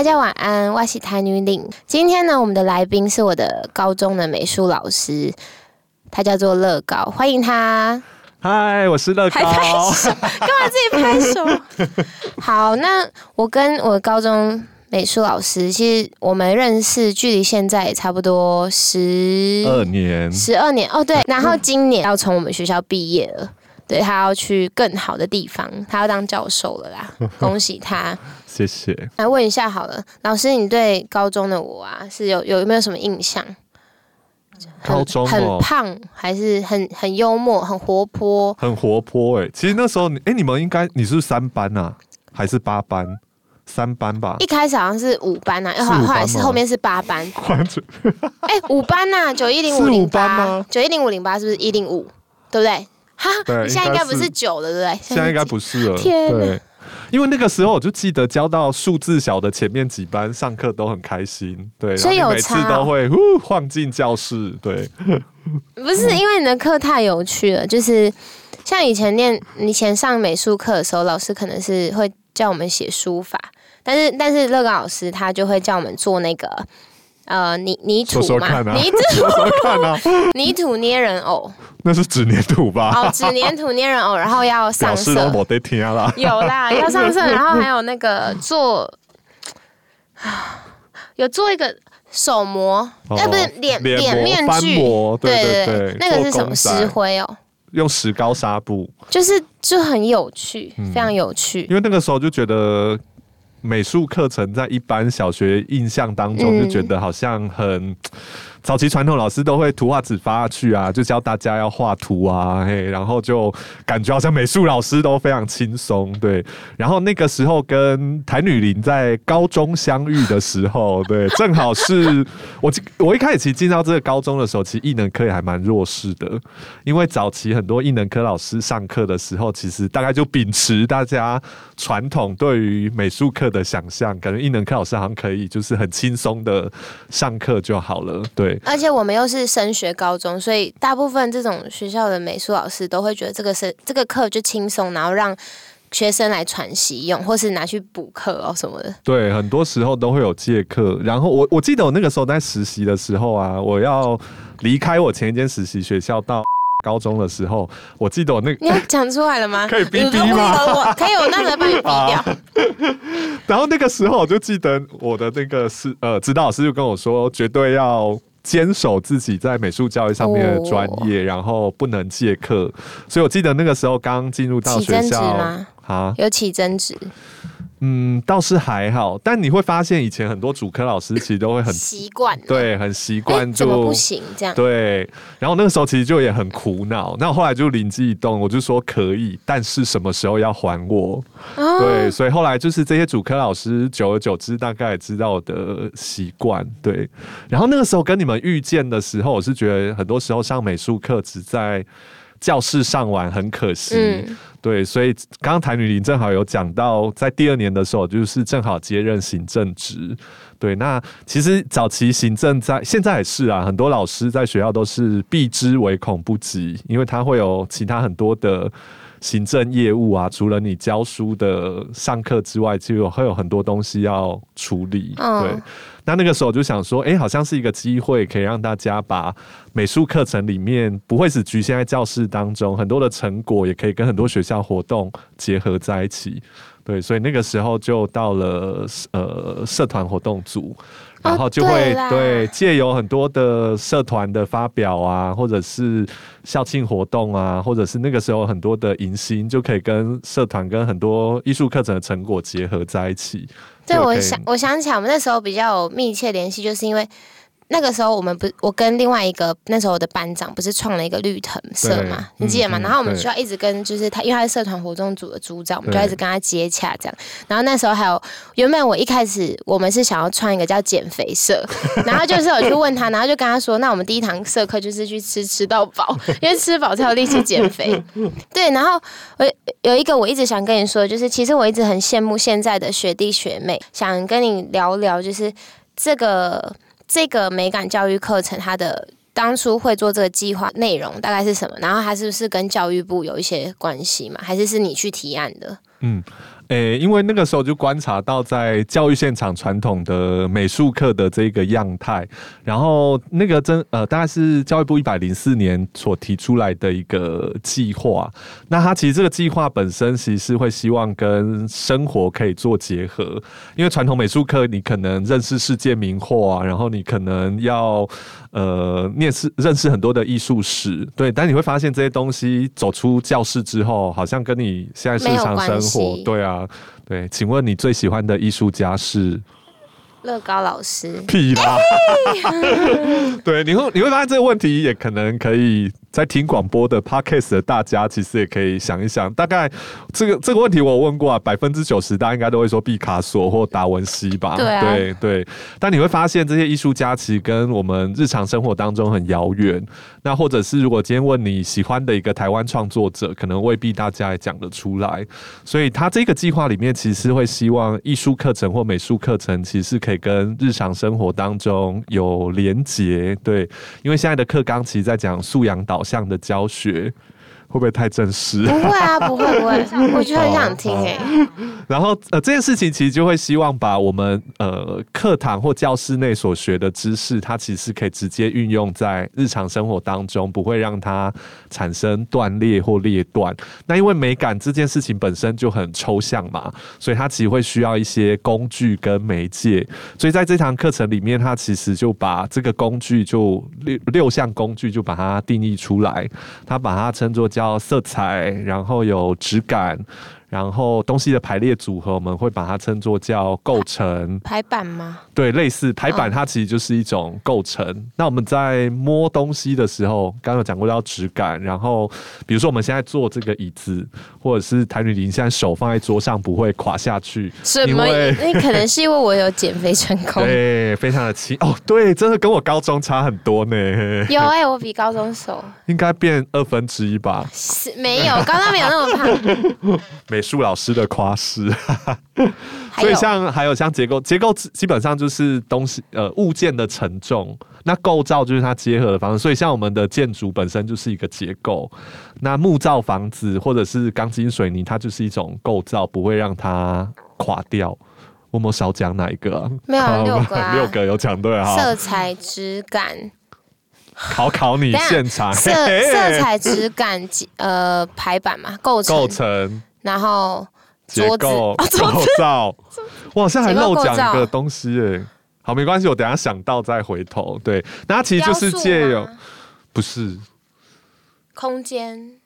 大家晚安，我是台女领。今天呢，我们的来宾是我的高中的美术老师，他叫做乐高，欢迎他。嗨，我是乐还拍高。手，干嘛自己拍手？好，那我跟我高中美术老师，其实我们认识，距离现在也差不多十二年，十二年哦，对。然后今年要从我们学校毕业了，对他要去更好的地方，他要当教授了啦，恭喜他。谢谢。来问一下好了，老师，你对高中的我啊，是有有没有什么印象？很高中很哦，胖，还是很很幽默、很活泼？很活泼哎。其实那时候你，哎，你们应该你是三班呐、还是八班？三班吧一。开始好像是五班呐、啊，后来是后面是八班。哎、五班呐、九一零五零班八吗，九一零五零八是不是一零五？对不对？哈，对你现在应该不是是九了，对不对？现在应该不是了。天哪对，因为那个时候我就记得教到数字小的前面几班上课都很开心，对，所以有每次都会呼晃进教室，对，不是因为你的课太有趣了，就是像以前念以前上美术课的时候，老师可能是会叫我们写书法，但是但是乐高老师他就会叫我们做那个呃泥泥土嘛，说说看啊，泥土看啊，泥土捏人偶，那是纸粘土吧？哦，纸粘土捏人偶，然后要上色，没得听啦。有啦，要上色，然后还有那个做，有做一个手模，哎、不是脸脸脸面具，模对对对对那个是什么石灰哦，用石膏纱布，就是就很有趣，嗯。非常有趣。因为那个时候就觉得美术课程在一般小学印象当中，嗯就觉得好像很。早期传统老师都会图画纸发下去啊，就教大家要画图啊，嘿，然后就感觉好像美术老师都非常轻松，对。然后那个时候跟谭女林在高中相遇的时候，对，正好是我我一开始其实进到这个高中的时候，其实艺能科也还蛮弱势的，因为早期很多艺能科老师上课的时候，其实大概就秉持大家传统对于美术课的想象，感觉艺能科老师好像可以就是很轻松的上课就好了，对。而且我们又是升学高中，所以大部分这种学校的美术老师都会觉得这个是这个课就轻松，然后让学生来喘息用，或是拿去补课哦什么的。对，很多时候都会有借课。然后我我记得我那个时候在实习的时候啊，我要离开我前一间实习学校到 高中的时候，我记得我那你要讲出来了吗？可以逼逼吗我我可以，我那时候帮你逼掉。然后那个时候我就记得我的那个是呃指导老师就跟我说，绝对要坚守自己在美术教育上面的专业，然后不能借课。所以我记得那个时候刚进入到学校啊，有起争执，嗯，倒是还好，但你会发现以前很多主科老师其实都会很习惯对，很习哎惯就不行这样？对，然后那个时候其实就也很苦恼，那后来就灵机一动，我就说可以，但是什么时候要还我？哦对，所以后来就是这些主科老师，久而久之大概也知道我的习惯，对。然后那个时候跟你们遇见的时候，我是觉得很多时候上美术课只在教室上完很可惜，嗯对，所以刚刚谭女林正好有讲到，在第二年的时候，就是正好接任行政职。对，那其实早期行政在现在也是啊，很多老师在学校都是避之唯恐不及，因为他会有其他很多的行政业务啊，除了你教书的上课之外，就有会有很多东西要处理。嗯对，那那个时候就想说，哎、好像是一个机会，可以让大家把美术课程里面不会只局限在教室当中，很多的成果也可以跟很多学校活动结合在一起。对，所以那个时候就到了呃社团活动组，然后就会、对借由很多的社团的发表啊，或者是校庆活动啊，或者是那个时候很多的迎新，就可以跟社团跟很多艺术课程的成果结合在一起。对，我想我想起来，我们那时候比较有密切联系，就是因为那个时候我们不，我跟另外一个那时候的班长不是创了一个绿藤社嘛，你记得吗？然后我们对就要一直跟，就是他，因为他是社团活动组的组长，我们就要一直跟他接洽这样。然后那时候还有，原本我一开始我们是想要创一个叫减肥社，然后就是我去问他，然后就跟他说，那我们第一堂社课就是去吃吃到饱，因为吃饱才有力气减肥。对，然后我有一个我一直想跟你说，就是其实我一直很羡慕现在的学弟学妹，想跟你聊聊，就是这个这个美感教育课程它的。当初会做这个计划内容大概是什么？然后它是不是跟教育部有一些关系嘛？还是是你去提案的？嗯，诶、因为那个时候就观察到在教育现场传统的美术课的这个样态，然后那个真呃，大概是教育部一百零四年所提出来的一个计划。那它其实这个计划本身其实是会希望跟生活可以做结合，因为传统美术课你可能认识世界名画啊，然后你可能要呃念识认识很多的艺术史，对，但你会发现这些东西走出教室之后，好像跟你现在日常生活，对啊，对，请问你最喜欢的艺术家是？乐高老师，屁啦！对，你会你会发现这个问题也可能可以在听广播的 podcast 的大家，其实也可以想一想，大概这个这个问题我问过啊，百分之九十大家应该都会说毕卡索或达文西吧？对啊对对。但你会发现这些艺术家其实跟我们日常生活当中很遥远。那或者是如果今天问你喜欢的一个台湾创作者，可能未必大家也讲得出来。所以他这个计划里面其实会希望艺术课程或美术课程其实是可以跟日常生活当中有连结，对，因为现在的课纲其实在讲素养导向的教学。会不会太正式？不会啊，不会不会，我就很想听哎、然后呃，这件事情其实就会希望把我们呃课堂或教室内所学的知识，它其实可以直接运用在日常生活当中，不会让它产生断裂或裂断。那因为美感这件事情本身就很抽象嘛，所以它其实会需要一些工具跟媒介。所以在这堂课程里面，它其实就把这个工具就六六项工具就把它定义出来，它把它称作叫要色彩，然后有质感。然后东西的排列组合，我们会把它称作叫构成。排版吗？对，类似排版，嗯它其实就是一种构成。那我们在摸东西的时候，刚刚有讲过叫质感。然后，比如说我们现在坐这个椅子，或者是台女林现在手放在桌上不会垮下去，什么？那可能是因为我有减肥成功。对，非常的轻哦。对，真的跟我高中差很多呢，有哎、我比高中瘦，应该变二分之一吧。是没有高中没有那么胖。美术老师的夸饰。还有所以像还有像结构，结构基本上就是东西呃物件的承重，那构造就是它结合的方式。所以像我们的建筑本身就是一个结构，那木造房子或者是钢筋水泥，它就是一种构造，不会让它垮掉。我有没有少讲哪一个啊？没有啊六个啊 六个有讲对哈。色彩质感，考考你现场，色 色彩质感呃排版嘛，构成，构成然后结桌子。构、构造，我好像还漏讲结构构造一个东西耶。好，没关系，我等一下想到再回头。对，那它其实就是雕塑借由吗？不是。空间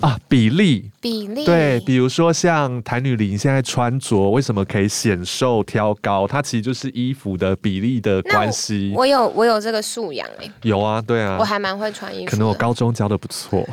啊比例，比例，对，比如说像谭女林现在穿着为什么可以显瘦挑高，它其实就是衣服的比例的关系。我有我有这个素养哎、有啊，对啊。我，还蛮会穿衣服。可能我高中教的不错。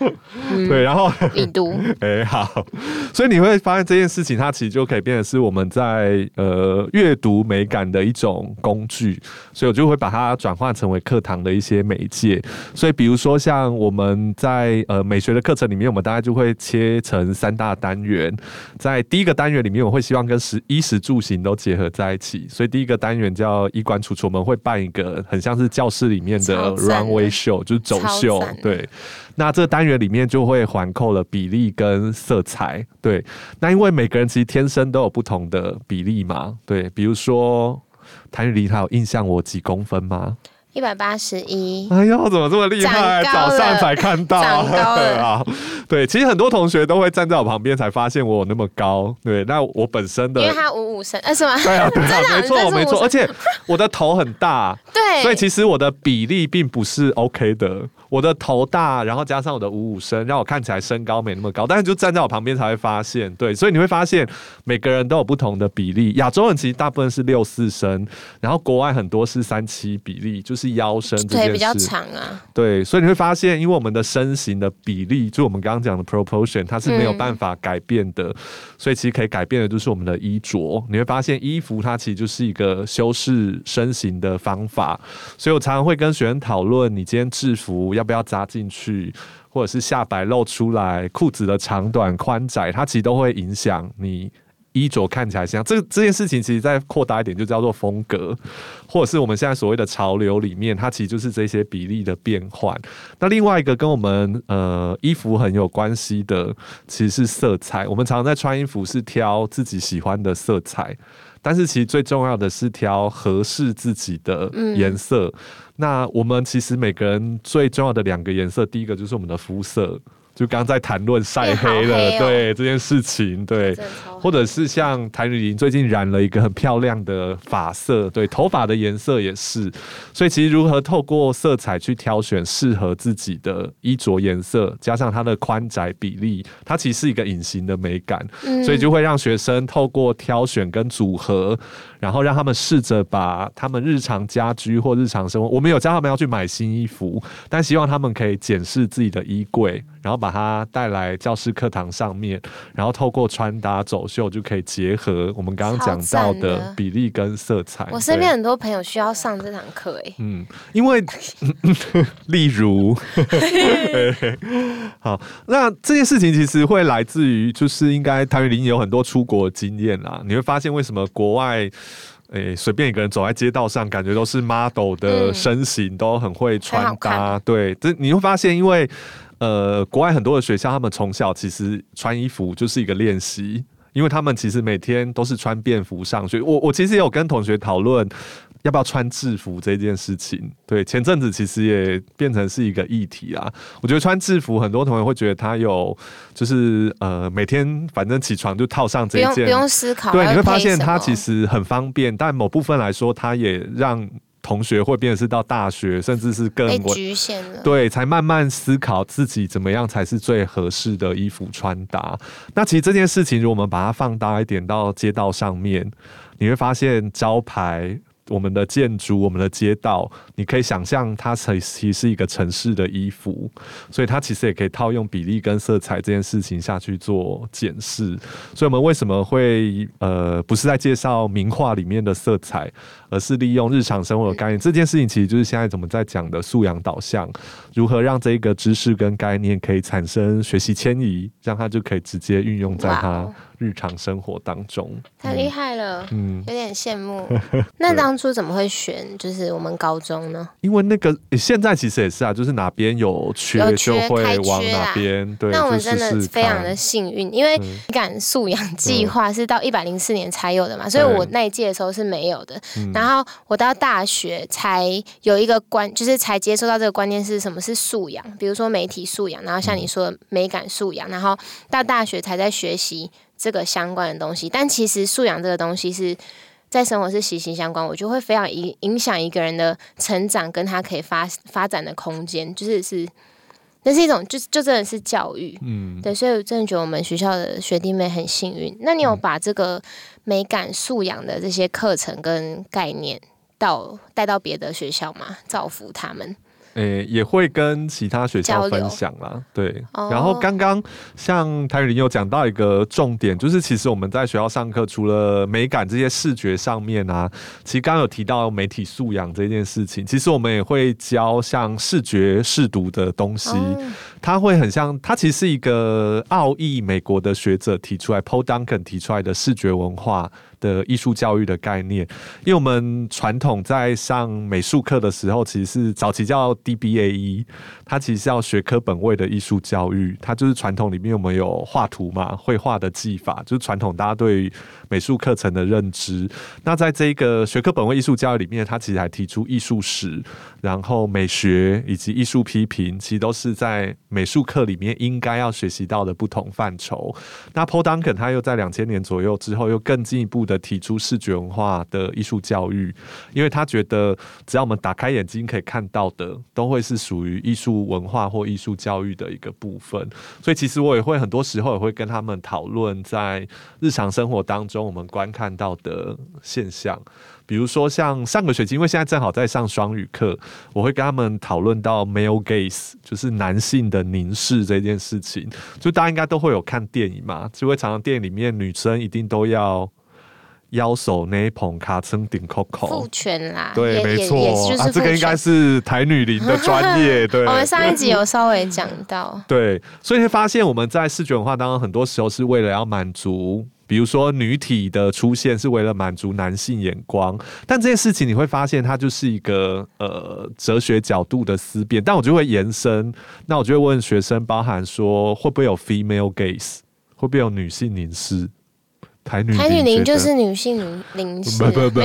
嗯。对，然后你读，哎、好，所以你会发现这件事情，它其实就可以变成是我们在呃阅读美感的一种工具，所以我就会把它转换成为课堂的一些媒介。所以比如说像我们在呃美学的课程里面，我们大概就会切成三大单元，在第一个单元里面，我会希望跟食衣食住行都结合在一起，所以第一个单元叫衣冠楚楚，我们会办一个很像是教室里面的 runway show，就是走秀，对。那这个单元里面就会环扣了比例跟色彩，对。那因为每个人其实天生都有不同的比例嘛，对。比如说谭玉梨，她有印象我几公分吗？一百八十一，哎呦，怎么这么厉害？早上才看到，长高了 对其实很多同学都会站在我旁边才发现我有那么高。对，那我本身的因为他五五身，呃，是吗？对啊，对啊，没错，没错，而且我的头很大，对，所以其实我的比例并不是 OK 的。我的头大，然后加上我的五五身，让我看起来身高没那么高，但是就站在我旁边才会发现，对，所以你会发现每个人都有不同的比例。亚洲人其实大部分是六四身，然后国外很多是三七比例，就是腰身这件事。腿比较长啊，对，所以你会发现，因为我们的身形的比例，就我们刚刚讲的 proportion，它是没有办法改变的，所以其实可以改变的就是我们的衣着。你会发现，衣服它其实就是一个修饰身形的方法。所以我常常会跟学生讨论，你今天制服要不要扎进去，或者是下摆露出来，裤子的长短宽窄，它其实都会影响你。衣着看起来像这这件事情，其实再扩大一点，就叫做风格，或者是我们现在所谓的潮流里面，它其实就是这些比例的变换。那另外一个跟我们呃衣服很有关系的，其实是色彩。我们常常在穿衣服是挑自己喜欢的色彩，但是其实最重要的是挑合适自己的颜色。那我们其实每个人最重要的两个颜色，第一个就是我们的肤色。就刚在谈论晒黑了，对这件事情，对，或者是像谭雨莹最近染了一个很漂亮的发色，对，头发的颜色也是，所以其实如何透过色彩去挑选适合自己的衣着颜色，加上它的宽窄比例，它其实是一个隐形的美感，所以就会让学生透过挑选跟组合，然后让他们试着把他们日常家居或日常生活，我们有教他们要去买新衣服，但希望他们可以检视自己的衣柜。然后把它带来教室课堂上面，然后透过穿搭走秀就可以结合我们刚刚讲到的比例跟色彩。我身边很多朋友需要上这堂课，哎，嗯，因为例如，好，那这件事情其实会来自于，就是应该谭玉林有很多出国经验啦。你会发现为什么国外，诶，随便一个人走在街道上，感觉都是 model 的身形，都很会穿搭。对，这你会发现，因为。呃，国外很多的学校，他们从小其实穿衣服就是一个练习，因为他们其实每天都是穿便服上学。我我其实也有跟同学讨论要不要穿制服这件事情。对，前阵子其实也变成是一个议题啊。我觉得穿制服，很多同学会觉得他有就是呃，每天反正起床就套上这件，不用思考。对，你会发现它其实很方便，但某部分来说，它也让。同学会变成是到大学，甚至是更局限了，对，才慢慢思考自己怎么样才是最合适的衣服穿搭。那其实这件事情，如果我们把它放大一点到街道上面，你会发现招牌。我们的建筑，我们的街道，你可以想象它其实是一个城市的衣服，所以它其实也可以套用比例跟色彩这件事情下去做检视。所以，我们为什么会呃不是在介绍名画里面的色彩，而是利用日常生活的概念？这件事情其实就是现在怎么在讲的素养导向，如何让这个知识跟概念可以产生学习迁移，让它就可以直接运用在他。日常生活当中，太厉害了，嗯，有点羡慕。那当初怎么会选就是我们高中呢？因为那个现在其实也是啊，就是哪边有缺就会往哪边。对，那我们真的非常的幸运，因为感素养计划是到一百零四年才有的嘛，所以我那一届的时候是没有的。然后我到大学才有一个观，就是才接受到这个观念是什么？是素养，比如说媒体素养，然后像你说的美感素养，然后到大学才在学习。这个相关的东西，但其实素养这个东西是在生活是息息相关，我就会非常影影响一个人的成长，跟他可以发发展的空间，就是是那是一种，就就真的是教育，嗯，对，所以我真的觉得我们学校的学弟妹很幸运。那你有把这个美感素养的这些课程跟概念到带到别的学校嘛？造福他们？诶，也会跟其他学校分享啦。对。然后刚刚像谭雨林有讲到一个重点，就是其实我们在学校上课，除了美感这些视觉上面啊，其实刚刚有提到媒体素养这件事情，其实我们也会教像视觉视读的东西。它会很像，它其实是一个奥义美国的学者提出来，Paul Duncan 提出来的视觉文化。的艺术教育的概念，因为我们传统在上美术课的时候，其实是早期叫 DBAE，它其实是要学科本位的艺术教育，它就是传统里面我们有画图嘛，绘画的技法，就是传统大家对美术课程的认知。那在这个学科本位艺术教育里面，它其实还提出艺术史，然后美学以及艺术批评，其实都是在美术课里面应该要学习到的不同范畴。那 Paul Duncan 他又在两千年左右之后，又更进一步。的提出视觉文化的艺术教育，因为他觉得只要我们打开眼睛可以看到的，都会是属于艺术文化或艺术教育的一个部分。所以其实我也会很多时候也会跟他们讨论，在日常生活当中我们观看到的现象，比如说像上个学期，因为现在正好在上双语课，我会跟他们讨论到 male gaze，就是男性的凝视这件事情。就大家应该都会有看电影嘛，就会常常电影里面女生一定都要。腰手那捧卡称顶 Coco，父权啦，对，没错，啊，这个应该是台女林的专业，对。我们上一集有稍微讲到，对，所以会发现我们在视觉文化当中，很多时候是为了要满足比如说女体的出现是为了满足男性眼光，但这件事情你会发现它就是一个呃哲学角度的思辨。但我就会延伸，那我就会问学生，包含说会不会有 female gaze，会不会有女性凝视？台女台女凝凝就是女性凝凝视，不，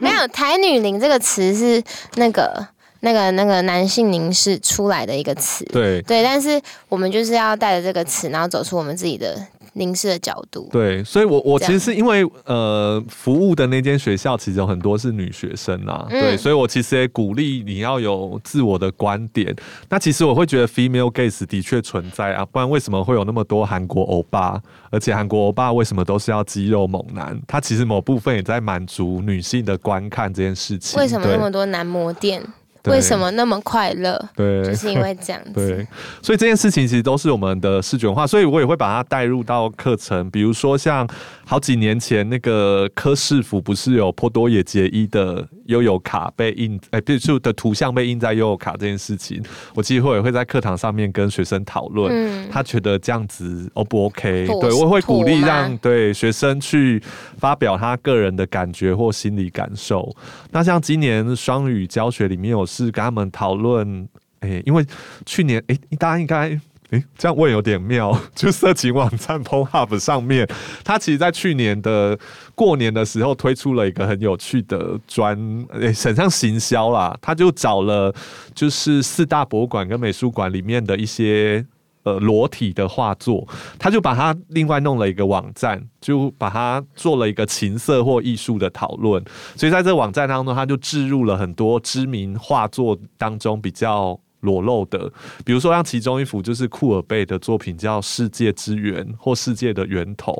没有 台女凝这个词是那个那个那个男性凝视出来的一个词，对。对，但是我们就是要带着这个词，然后走出我们自己的凝视的角度。对，所以我我其实是因为呃服务的那间学校其实有很多是女学生啊，嗯对，所以我其实也鼓励你要有自我的观点。那其实我会觉得 female gaze 的确存在啊，不然为什么会有那么多韩国欧巴？而且韩国欧巴为什么都是要肌肉猛男？他其实某部分也在满足女性的观看这件事情。为什么那对么多男模店？对为什么那么快乐？对，就是因为这样子。对，所以这件事情其实都是我们的视觉文化，所以我也会把它带入到课程。比如说像好几年前那个柯市府不是有波多野结衣的悠游卡被印，哎、不是的图像被印在悠游卡这件事情，我其实会也会在课堂上面跟学生讨论，嗯他觉得这样子 O 不 OK？对我会鼓励让对学生去发表他个人的感觉或心理感受。那像今年双语教学里面，我是跟他们讨论，诶、因为去年诶、大家应该。诶，这样问有点妙，就色情网站 PornHub 上面，它其实在去年的过年的时候推出了一个很有趣的专，诶、很像行销啦，他就找了就是四大博物馆跟美术馆里面的一些呃裸体的画作，他就把它另外弄了一个网站，就把它做了一个情色或艺术的讨论。所以在这网站当中，他就置入了很多知名画作当中比较。裸露的，比如说像其中一幅就是库尔贝的作品叫《世界之源》或《世界的源头》，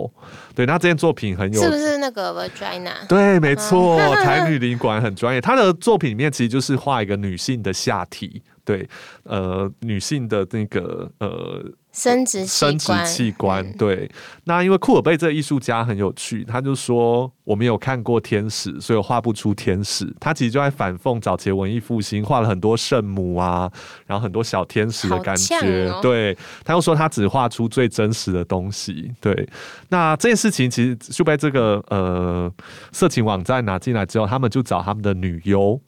对，那这件作品很有是不是那个 vagina？对，没错，台女领馆很专业。她的作品里面其实就是画一个女性的下体，对，呃，女性的那个呃生殖器生殖官，器官。嗯对，那因为库尔贝这个艺术家很有趣，他就说我没有看过天使，所以我画不出天使。他其实就在反讽早期文艺复兴画了很多圣母啊，然后很多小天使的感觉。哦对，他又说他只画出最真实的东西。对，那这件事情其实就被这个呃色情网站拿进来之后，他们就找他们的女优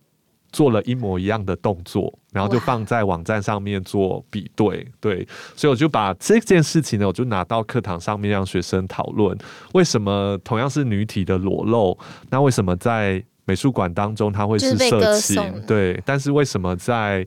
做了一模一样的动作，然后就放在网站上面做比对。对，所以我就把这件事情呢，我就拿到课堂上面让学生讨论，为什么同样是女体的裸露，那为什么在美术馆当中它会是色情？对，但是为什么在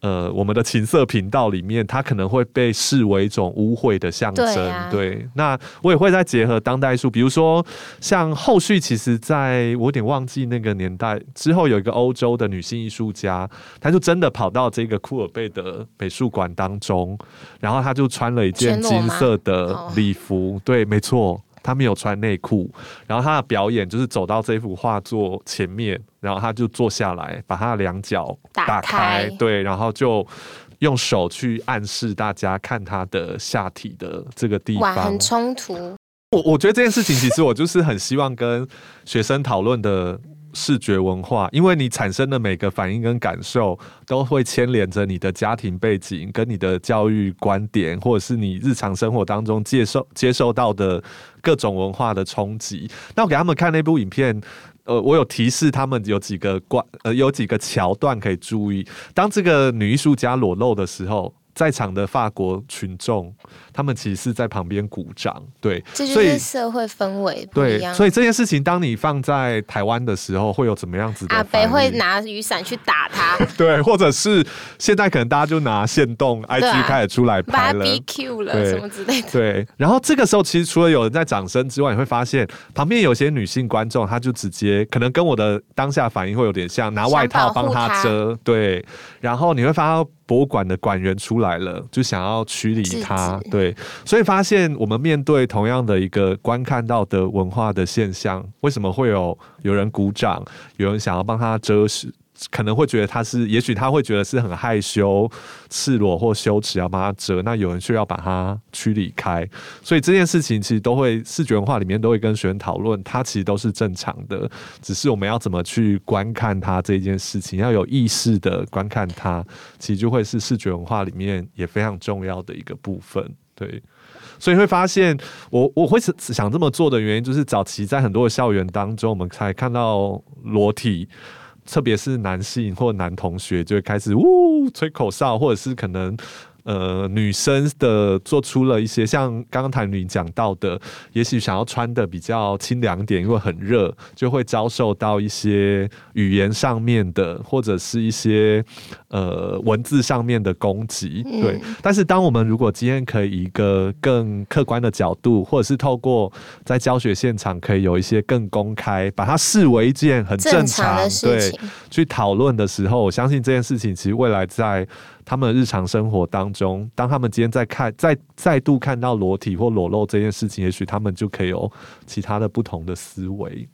呃，我们的情色频道里面，它可能会被视为一种污秽的象征。对啊对，那我也会再结合当代艺术，比如说像后续，其实在我有点忘记那个年代之后，有一个欧洲的女性艺术家，她就真的跑到这个库尔贝的美术馆当中，然后她就穿了一件金色的哦礼服，对，没错。她没有穿内裤，然后他的表演就是走到这幅画作前面，然后他就坐下来，把他的两脚打打开，对，然后就用手去暗示大家看他的下体的这个地哇，方很。冲突。我我觉得这件事情，其实我就是很希望跟学生讨论的视觉文化，因为你产生的每个反应跟感受，都会牵连着你的家庭背景、跟你的教育观点，或者是你日常生活当中接受接受到的各种文化的冲击。那我给他们看那部影片。呃，我有提示他们有几个关，呃，有几个桥段可以注意。当这个女艺术家裸露的时候，在场的法国群众，他们其实是在旁边鼓掌，对，这就是社会氛围不对。所以这件事情，当你放在台湾的时候，会有怎么样子的阿？北会拿雨伞去打他 对，或者是现在可能大家就拿线动 IG 啊开始出来拍了。BQ 了什么之类的。对，然后这个时候其实除了有人在掌声之外，你会发现旁边有些女性观众，她就直接可能跟我的当下反应会有点像，拿外套帮她遮，对，然后你会发现博物馆的馆员出来了，就想要驱离制她，止对，所以发现我们面对同样的一个观看到的文化的现象，为什么会有有人鼓掌，有人想要帮他遮饰？可能会觉得他是，也许他会觉得是很害羞、赤裸或羞耻，要帮他遮。那有人却要把他驱离开，所以这件事情其实都会视觉文化里面都会跟学生讨论，它其实都是正常的，只是我们要怎么去观看它这件事情，要有意识的观看它，其实就会是视觉文化里面也非常重要的一个部分。对，所以会发现我我会想这么做的原因，就是早期在很多的校园当中，我们才看到裸体。特别是男性或男同学就会开始呜吹口哨，或者是可能。呃，女生的做出了一些像刚刚谭女讲到的，也许想要穿的比较清凉点，因为很热，就会遭受到一些语言上面的，或者是一些呃文字上面的攻击。对，但是当我们如果今天可以一个更客观的角度，或者是透过在教学现场可以有一些更公开，把它视为一件很正常的事情，去讨论的时候，我相信这件事情其实未来在。他们日常生活当中，当他们今天在看、再再度看到裸体或裸露这件事情，也许他们就可以有其他的不同的思维。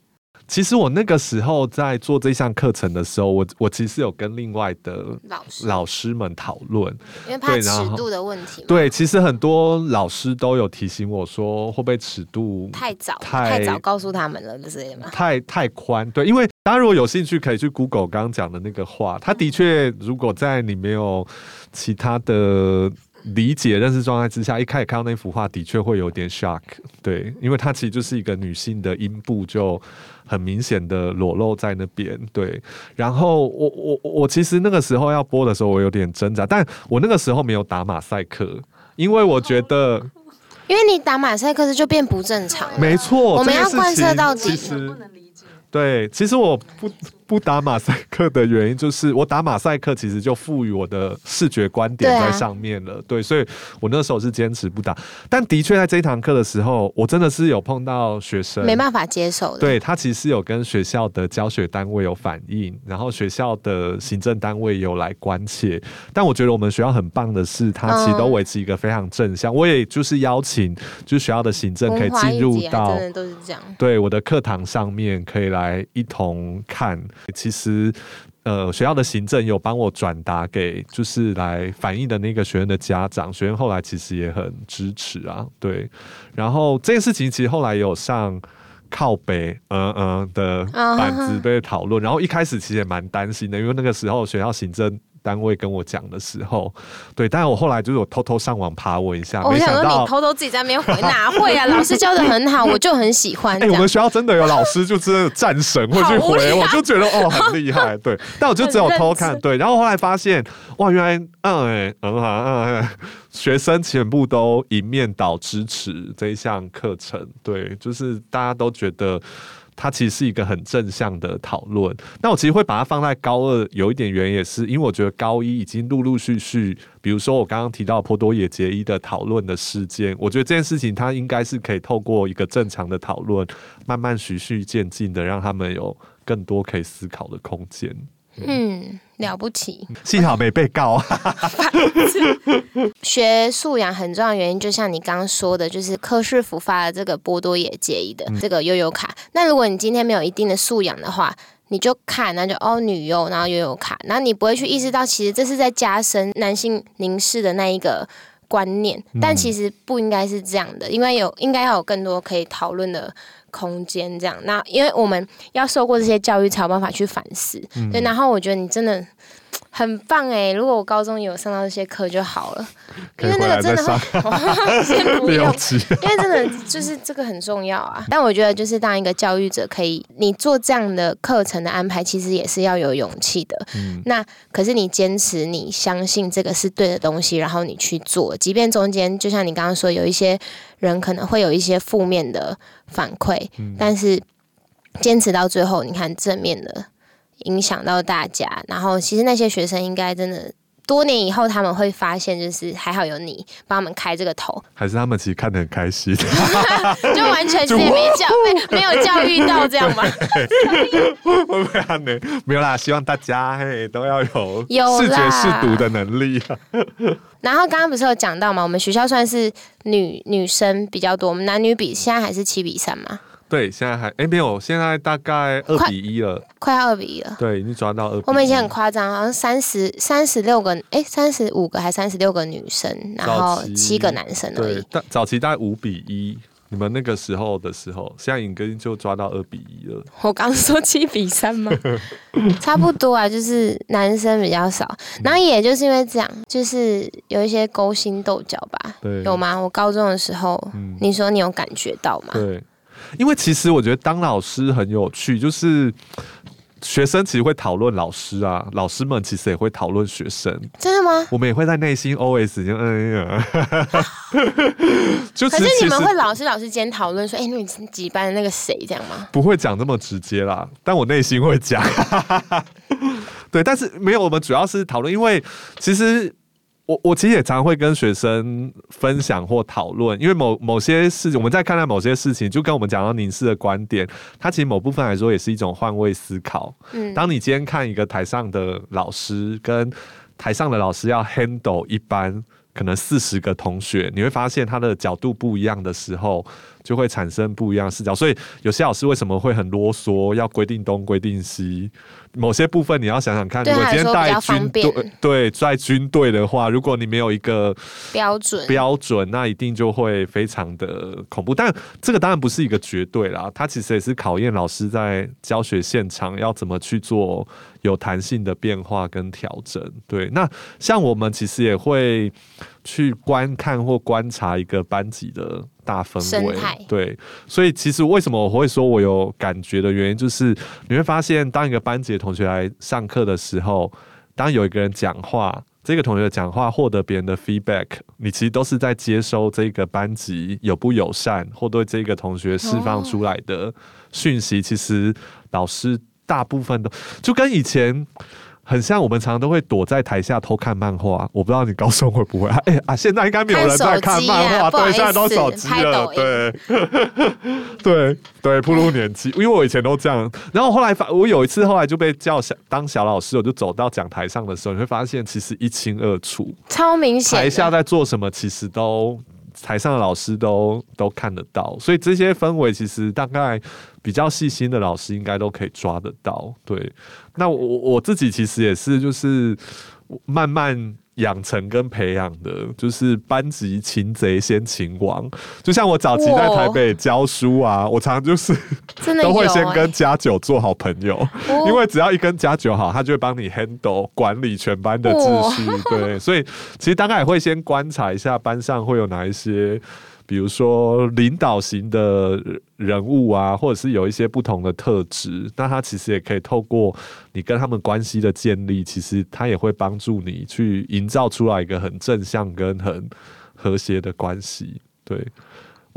其实我那个时候在做这项课程的时候，我我其实有跟另外的老师老师们讨论，因为怕尺度的问题。对，其实很多老师都有提醒我说，会不会尺度太早？太早告诉他们了，不是吗？太太宽，对，因为。大家如果有兴趣，可以去 Google 刚刚讲的那个话。他的确，如果在你没有其他的理解、认识状态之下，一开始看到那幅画，的确会有点 shock。对，因为它其实就是一个女性的阴部，就很明显的裸露在那边。对，然后我我我其实那个时候要播的时候，我有点挣扎，但我那个时候没有打马赛克，因为我觉得，因为你打马赛克是就变不正常。没错，我们要贯彻到底。对，其实我不。不打马赛克的原因就是，我打马赛克其实就赋予我的视觉观点在上面了。对，所以我那时候是坚持不打。但的确在这一堂课的时候，我真的是有碰到学生没办法接受的。对他其实有跟学校的教学单位有反映，然后学校的行政单位有来关切。但我觉得我们学校很棒的是，他其实都维持一个非常正向。我也就是邀请，就是学校的行政可以进入到，真的都是这样。对我的课堂上面可以来一同看。其实，呃，学校的行政有帮我转达给就是来反映的那个学生的家长，学生后来其实也很支持啊，对。然后这件事情其实后来有上靠北嗯嗯的板子被讨论，然后一开始其实也蛮担心的，因为那个时候学校行政。单位跟我讲的时候，对，但是我后来就是我偷偷上网爬问一下，没想到你偷偷自己在那边回，哪会啊？老师教的很好，我就很喜欢。哎，我们学校真的有老师，就真的战神会去回，我就觉得哦很厉害，对。但我就只有偷看，对。然后后来发现，哇，原来嗯哎很好嗯，学生全部都一面倒支持这一项课程，对，就是大家都觉得。它其实是一个很正向的讨论。那我其实会把它放在高二，有一点原因也是因为我觉得高一已经陆陆续续，比如说我刚刚提到颇多野结衣的讨论的事件，我觉得这件事情它应该是可以透过一个正常的讨论，慢慢循序渐进的，让他们有更多可以思考的空间。嗯，了不起，幸好没被告。学素养很重要的原因，就像你刚刚说的，就是科室辅发的这个波多野结衣的这个悠悠卡。那如果你今天没有一定的素养的话，你就看，那就哦女优，然后悠悠卡，然后你不会去意识到，其实这是在加深男性凝视的那一个观念。但其实不应该是这样的，因为有应该要有更多可以讨论的。空间这样，那因为我们要受过这些教育，才有办法去反思。对，然后我觉得你真的很棒哎！如果我高中有上到这些课就好了，因为那个真的会 先不用，因为真的就是这个很重要啊。但我觉得就是当一个教育者，可以你做这样的课程的安排，其实也是要有勇气的。那可是你坚持，你相信这个是对的东西，然后你去做，即便中间就像你刚刚说，有一些人可能会有一些负面的。反馈，但是坚持到最后，你看正面的影响到大家，然后其实那些学生应该真的多年以后他们会发现，就是还好有你帮他们开这个头，还是他们其实看得很开心，就完全是没教没没有教育到这样吗？没 没有啦，希望大家嘿都要有视觉视读的能力。然后刚刚不是有讲到嘛？我们学校算是女女生比较多，我们男女比现在还是七比三吗？对，现在还哎没有，现在大概二比一了，快要二比一了。对，已经抓到二。我们以前很夸张，好像三十三十六个，哎，三十五个还三十六个女生，然后七个男生而已。早期大概五比一。你们那个时候的时候，现在影根就抓到二比一了。我刚说七比三吗？差不多啊，就是男生比较少，然后也就是因为这样，就是有一些勾心斗角吧。对，有吗？我高中的时候，你说你有感觉到吗？对，因为其实我觉得当老师很有趣，就是。学生其实会讨论老师啊，老师们其实也会讨论学生。真的吗？我们也会在内心 OS 就嗯呀，就可是你们会老师老师间讨论说，哎，那你几班那个谁这样吗？不会讲那么直接啦，但我内心会讲。对，但是没有，我们主要是讨论，因为其实。我我其实也常会跟学生分享或讨论，因为某某些事情，我们在看待某些事情，就跟我们讲到凝视的观点，它其实某部分来说也是一种换位思考。嗯，当你今天看一个台上的老师跟台上的老师要 handle 一班可能四十个同学，你会发现他的角度不一样的时候。就会产生不一样的视角，所以有些老师为什么会很啰嗦，要规定东规定西？某些部分你要想想看，如果今天带军队，对，在军队的话，如果你没有一个标准标准，那一定就会非常的恐怖。但这个当然不是一个绝对啦，它其实也是考验老师在教学现场要怎么去做有弹性的变化跟调整。对，那像我们其实也会去观看或观察一个班级的。大氛围，对，所以其实为什么我会说我有感觉的原因，就是你会发现，当一个班级的同学来上课的时候，当有一个人讲话，这个同学讲话获得别人的 feedback，你其实都是在接收这个班级有不友善或对这个同学释放出来的讯息。其实老师大部分都就跟以前。很像我们常常都会躲在台下偷看漫画，我不知道你高中会不会啊？哎啊，现在应该没有人在看漫画，对，现在都手机了，对，对对，步入年纪，因为我以前都这样，然后后来发，我有一次后来就被叫小当小老师，我就走到讲台上的时候，你会发现其实一清二楚，超明显，台下在做什么，其实都。台上的老师都都看得到，所以这些氛围其实大概比较细心的老师应该都可以抓得到。对，那我我自己其实也是，就是慢慢。养成跟培养的，就是班级擒贼先擒王。就像我早期在台北教书啊，我常常就是 都会先跟家九做好朋友，因为只要一跟家九好，他就会帮你 handle 管理全班的秩序。对，所以其实大概也会先观察一下班上会有哪一些。比如说领导型的人物啊，或者是有一些不同的特质，那他其实也可以透过你跟他们关系的建立，其实他也会帮助你去营造出来一个很正向跟很和谐的关系，对。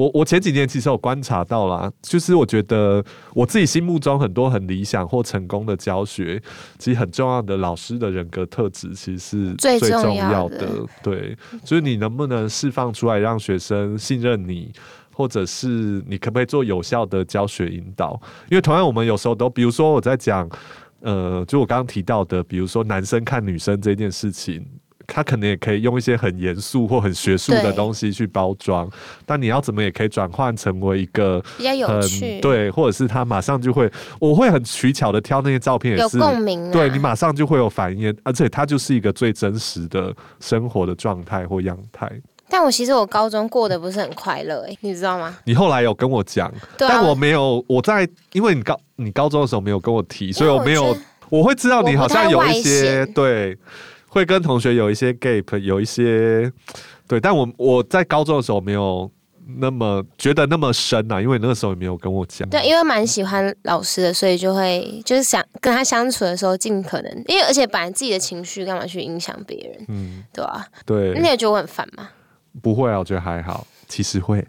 我我前几年其实有观察到啦，就是我觉得我自己心目中很多很理想或成功的教学，其实很重要的老师的人格特质，其实是最重要的。对，就是你能不能释放出来，让学生信任你，或者是你可不可以做有效的教学引导？因为同样，我们有时候都，比如说我在讲，呃，就我刚刚提到的，比如说男生看女生这件事情。他可能也可以用一些很严肃或很学术的东西去包装，但你要怎么也可以转换成为一个比较有趣，对，或者是他马上就会，我会很取巧的挑那些照片，有共鸣，对你马上就会有反应，而且它就是一个最真实的生活的状态或样态。但我其实我高中过得不是很快乐，哎，你知道吗？你后来有跟我讲，但我没有，我在因为你高你高中的时候没有跟我提，所以我没有，我会知道你好像有一些对。会跟同学有一些 gap，有一些对，但我我在高中的时候没有那么觉得那么深啊，因为那个时候也没有跟我讲。对，因为蛮喜欢老师的，所以就会就是想跟他相处的时候，尽可能，因为而且本来自己的情绪干嘛去影响别人，嗯，对吧？对，你也觉得我很烦吗？不会啊，我觉得还好。其实会，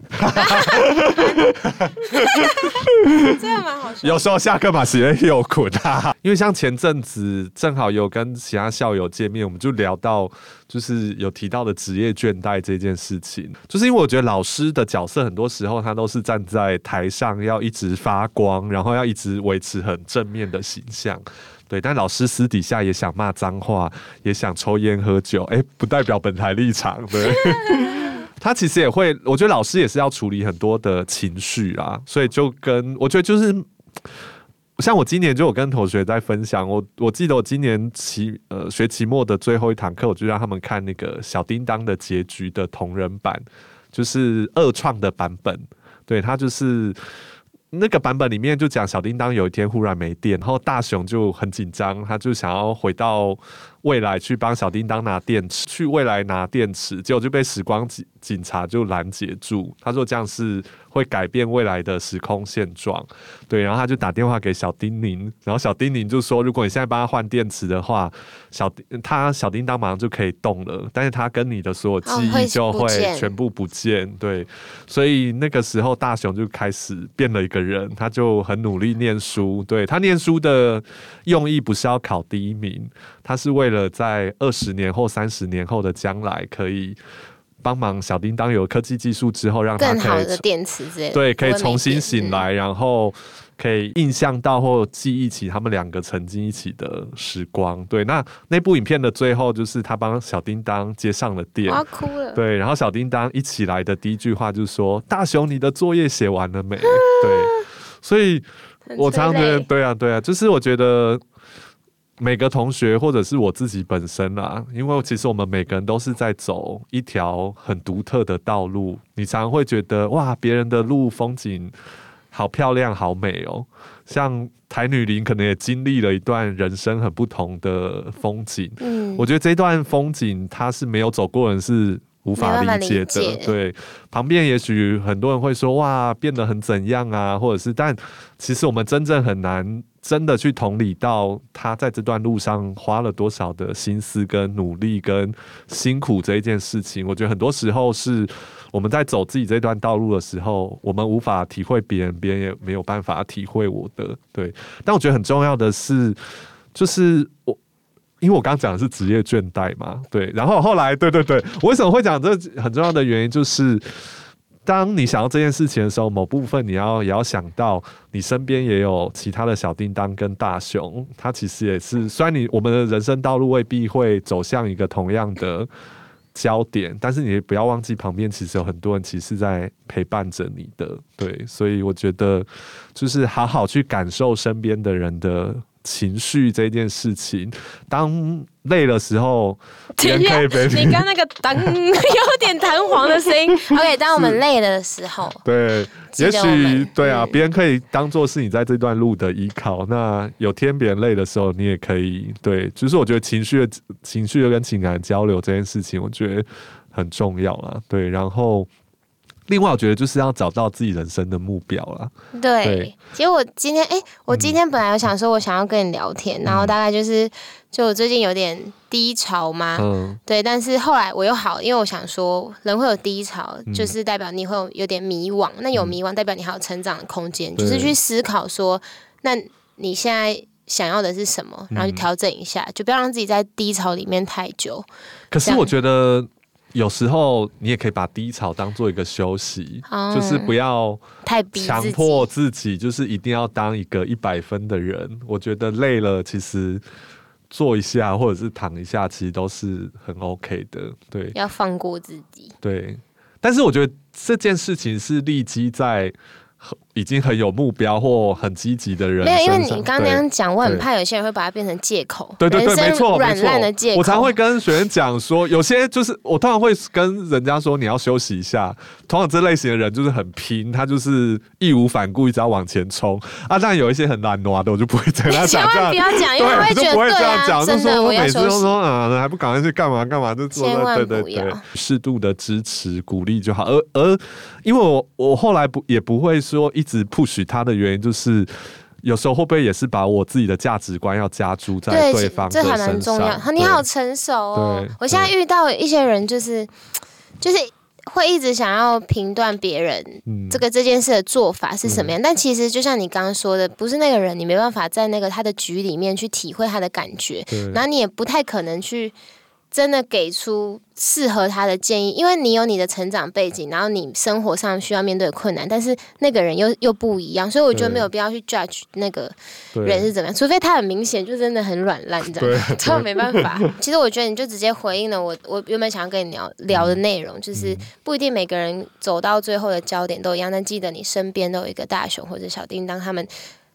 真的蛮好笑。有时候下课把时间又捆啊，因为像前阵子正好有跟其他校友见面，我们就聊到，就是有提到的职业倦怠这件事情。就是因为我觉得老师的角色很多时候他都是站在台上要一直发光，然后要一直维持很正面的形象，对。但老师私底下也想骂脏话，也想抽烟喝酒，哎，不代表本台立场，对。他其实也会，我觉得老师也是要处理很多的情绪啊，所以就跟我觉得就是，像我今年就有跟同学在分享，我我记得我今年期呃学期末的最后一堂课，我就让他们看那个小叮当的结局的同人版，就是二创的版本。对他就是。那个版本里面就讲小叮当有一天忽然没电，然后大雄就很紧张，他就想要回到未来去帮小叮当拿电池，去未来拿电池，结果就被时光机警察就拦截住。他说这样是会改变未来的时空现状，对，然后他就打电话给小叮咛，然后小叮咛就说，如果你现在帮他换电池的话，小他小叮当马上就可以动了，但是他跟你的所有记忆就会全部不见，对，所以那个时候大雄就开始变了一个人，他就很努力念书，对他念书的用意不是要考第一名，他是为了在二十年后、三十年后的将来可以帮忙小叮当有科技技术之后，让他更好的可以电池之类的，对可以重新醒来，然后可以印象到或记忆起他们两个曾经一起的时光。对，那那部影片的最后就是他帮小叮当接上了电我。要哭了。对，然后小叮当一起来的第一句话就是说：“大雄，你的作业写完了没？”对，所以我常常觉得，对啊，对啊，就是我觉得每个同学或者是我自己本身啊，因为其实我们每个人都是在走一条很独特的道路，你常常会觉得哇，别人的路风景好漂亮、好美哦。像台女林可能也经历了一段人生很不同的风景，嗯，我觉得这段风景它是没有走过人是无法理解的。对，旁边也许很多人会说哇变得很怎样啊，或者是，但其实我们真正很难真的去同理到他在这段路上花了多少的心思跟努力跟辛苦这一件事情。我觉得很多时候是我们在走自己这段道路的时候，我们无法体会别人，别人也没有办法体会我的。对，但我觉得很重要的是，就是我。因为我刚刚讲的是职业倦怠嘛，对，然后后来，对对对，我为什么会讲这很重要的原因，就是当你想要这件事情的时候，某部分你要也要想到，你身边也有其他的小叮当跟大熊，他其实也是，虽然你我们的人生道路未必会走向一个同样的焦点，但是你不要忘记旁边其实有很多人其实在陪伴着你的，对，所以我觉得就是好好去感受身边的人的情绪这件事情，当累的时候，别 人可以陪你刚那个当 有点弹簧的声音。OK，当我们累了的时候，对，也许对啊，嗯别人可以当做是你在这段路的依靠。那有天别人累的时候，你也可以对，就是我觉得情绪的情绪的跟情感交流这件事情，我觉得很重要啦。对，然后另外我觉得就是要找到自己人生的目标啦。对对，其实我今天，哎、我今天本来有想说，我想要跟你聊天，然后大概就是，就我最近有点低潮嘛，嗯，对，但是后来我又好，因为我想说，人会有低潮，嗯。就是代表你会有有点迷惘，那有迷惘代表你还有成长的空间，对。就是去思考说，那你现在想要的是什么，然后去嗯。调整一下，就不要让自己在低潮里面太久。可是我觉得。有时候你也可以把低潮当做一个休息，哦就是不要太逼强迫自己，就是一定要当一个一百分的人。我觉得累了，其实坐一下或者是躺一下，其实都是很 OK 的。对要放过自己。对，但是我觉得这件事情是立基在很已经很有目标或很积极的人没有，因为你刚刚那样讲，我很怕有些人会把它变成借口，对对对，没错，软烂的借口。我常会跟学生讲说，有些就是我通常会跟人家说你要休息一下。通常这类型的人就是很拼，他就是义无反顾，一直要往前冲啊。但有一些很懒惰的，我就不会跟他讲这样万不。要讲，因为他对，会觉得就不会这对啊，样讲，就真的我每次。都说啊，还不赶快去干嘛干嘛，就做对对对，适度的支持鼓励就好。而而因为我我后来不也不会说一直 push 他的原因，就是有时候会不会也是把我自己的价值观要加注在对方的这还身蛮重要。上你好成熟哦对！我现在遇到一些人，就是 就是会一直想要评断别人嗯这个这件事的做法是什么样，但其实就像你刚刚说的，不是那个人，你没办法在那个他的局里面去体会他的感觉，然后你也不太可能去。真的给出适合他的建议，因为你有你的成长背景，然后你生活上需要面对的困难，但是那个人又又不一样，所以我觉得没有必要去 judge 那个人是怎么样，除非他很明显就真的很软烂 这样，对这我没办法。其实我觉得你就直接回应了我，我原本想要跟你聊聊的内容，就是不一定每个人走到最后的焦点都一样，但记得你身边都有一个大熊或者小叮当，他们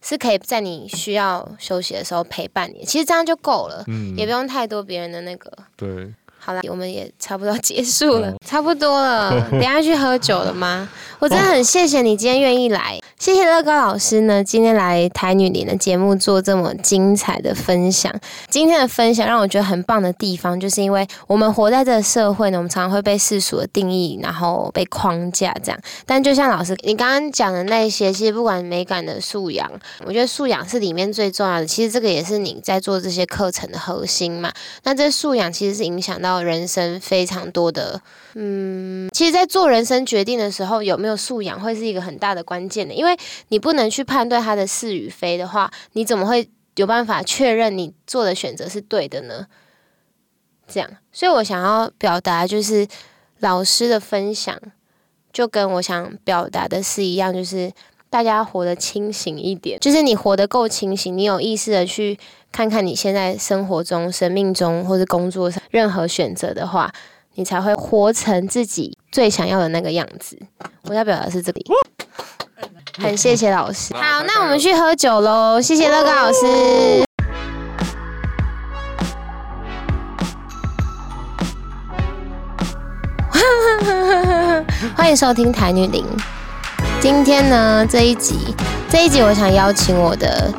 是可以在你需要休息的时候陪伴你，其实这样就够了，嗯也不用太多别人的那个。对。好了，我们也差不多结束了，差不多了。等下去喝酒了吗？我真的很谢谢你今天愿意来，谢谢乐高老师呢，今天来台女林的节目做这么精彩的分享。今天的分享让我觉得很棒的地方，就是因为我们活在这个社会呢，我们常常会被世俗的定义，然后被框架这样。但就像老师你刚刚讲的那些，其实不管美感的素养，我觉得素养是里面最重要的。其实这个也是你在做这些课程的核心嘛。那这素养其实是影响到人生非常多的，嗯，其实，在做人生决定的时候，有没有素养会是一个很大的关键的，因为你不能去判断他的是与非的话，你怎么会有办法确认你做的选择是对的呢？这样，所以我想要表达就是老师的分享，就跟我想表达的是一样，就是大家活得清醒一点，就是你活得够清醒，你有意识的去。看看你现在生活中、生命中或者工作上任何选择的话，你才会活成自己最想要的那个样子。我要表达是这里，很谢谢老师。好，那我们去喝酒喽！谢谢乐高老师。欢迎收听台女林。今天呢，这一集，这一集我想邀请我的。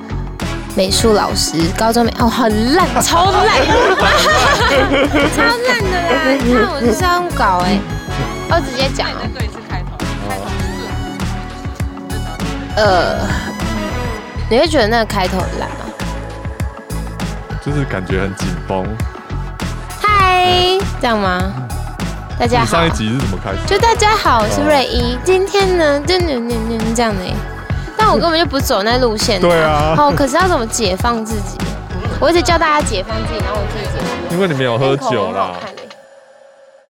美术老师，高中美哦，很烂，超烂，超烂的啦！你看我是这稿哎，我直接讲。再对一次开头，开头呃，你会觉得那个开头很烂吗？就是感觉很紧绷。嗨，这样吗？大家好。上一集是怎么开始？就大家好，我是瑞一，今天呢，就就就这样的。但我根本就不走那路线。对啊。哦，可是要怎么解放自己？我一直教大家解放自己，然后我自己解放。因为你没有喝酒啦。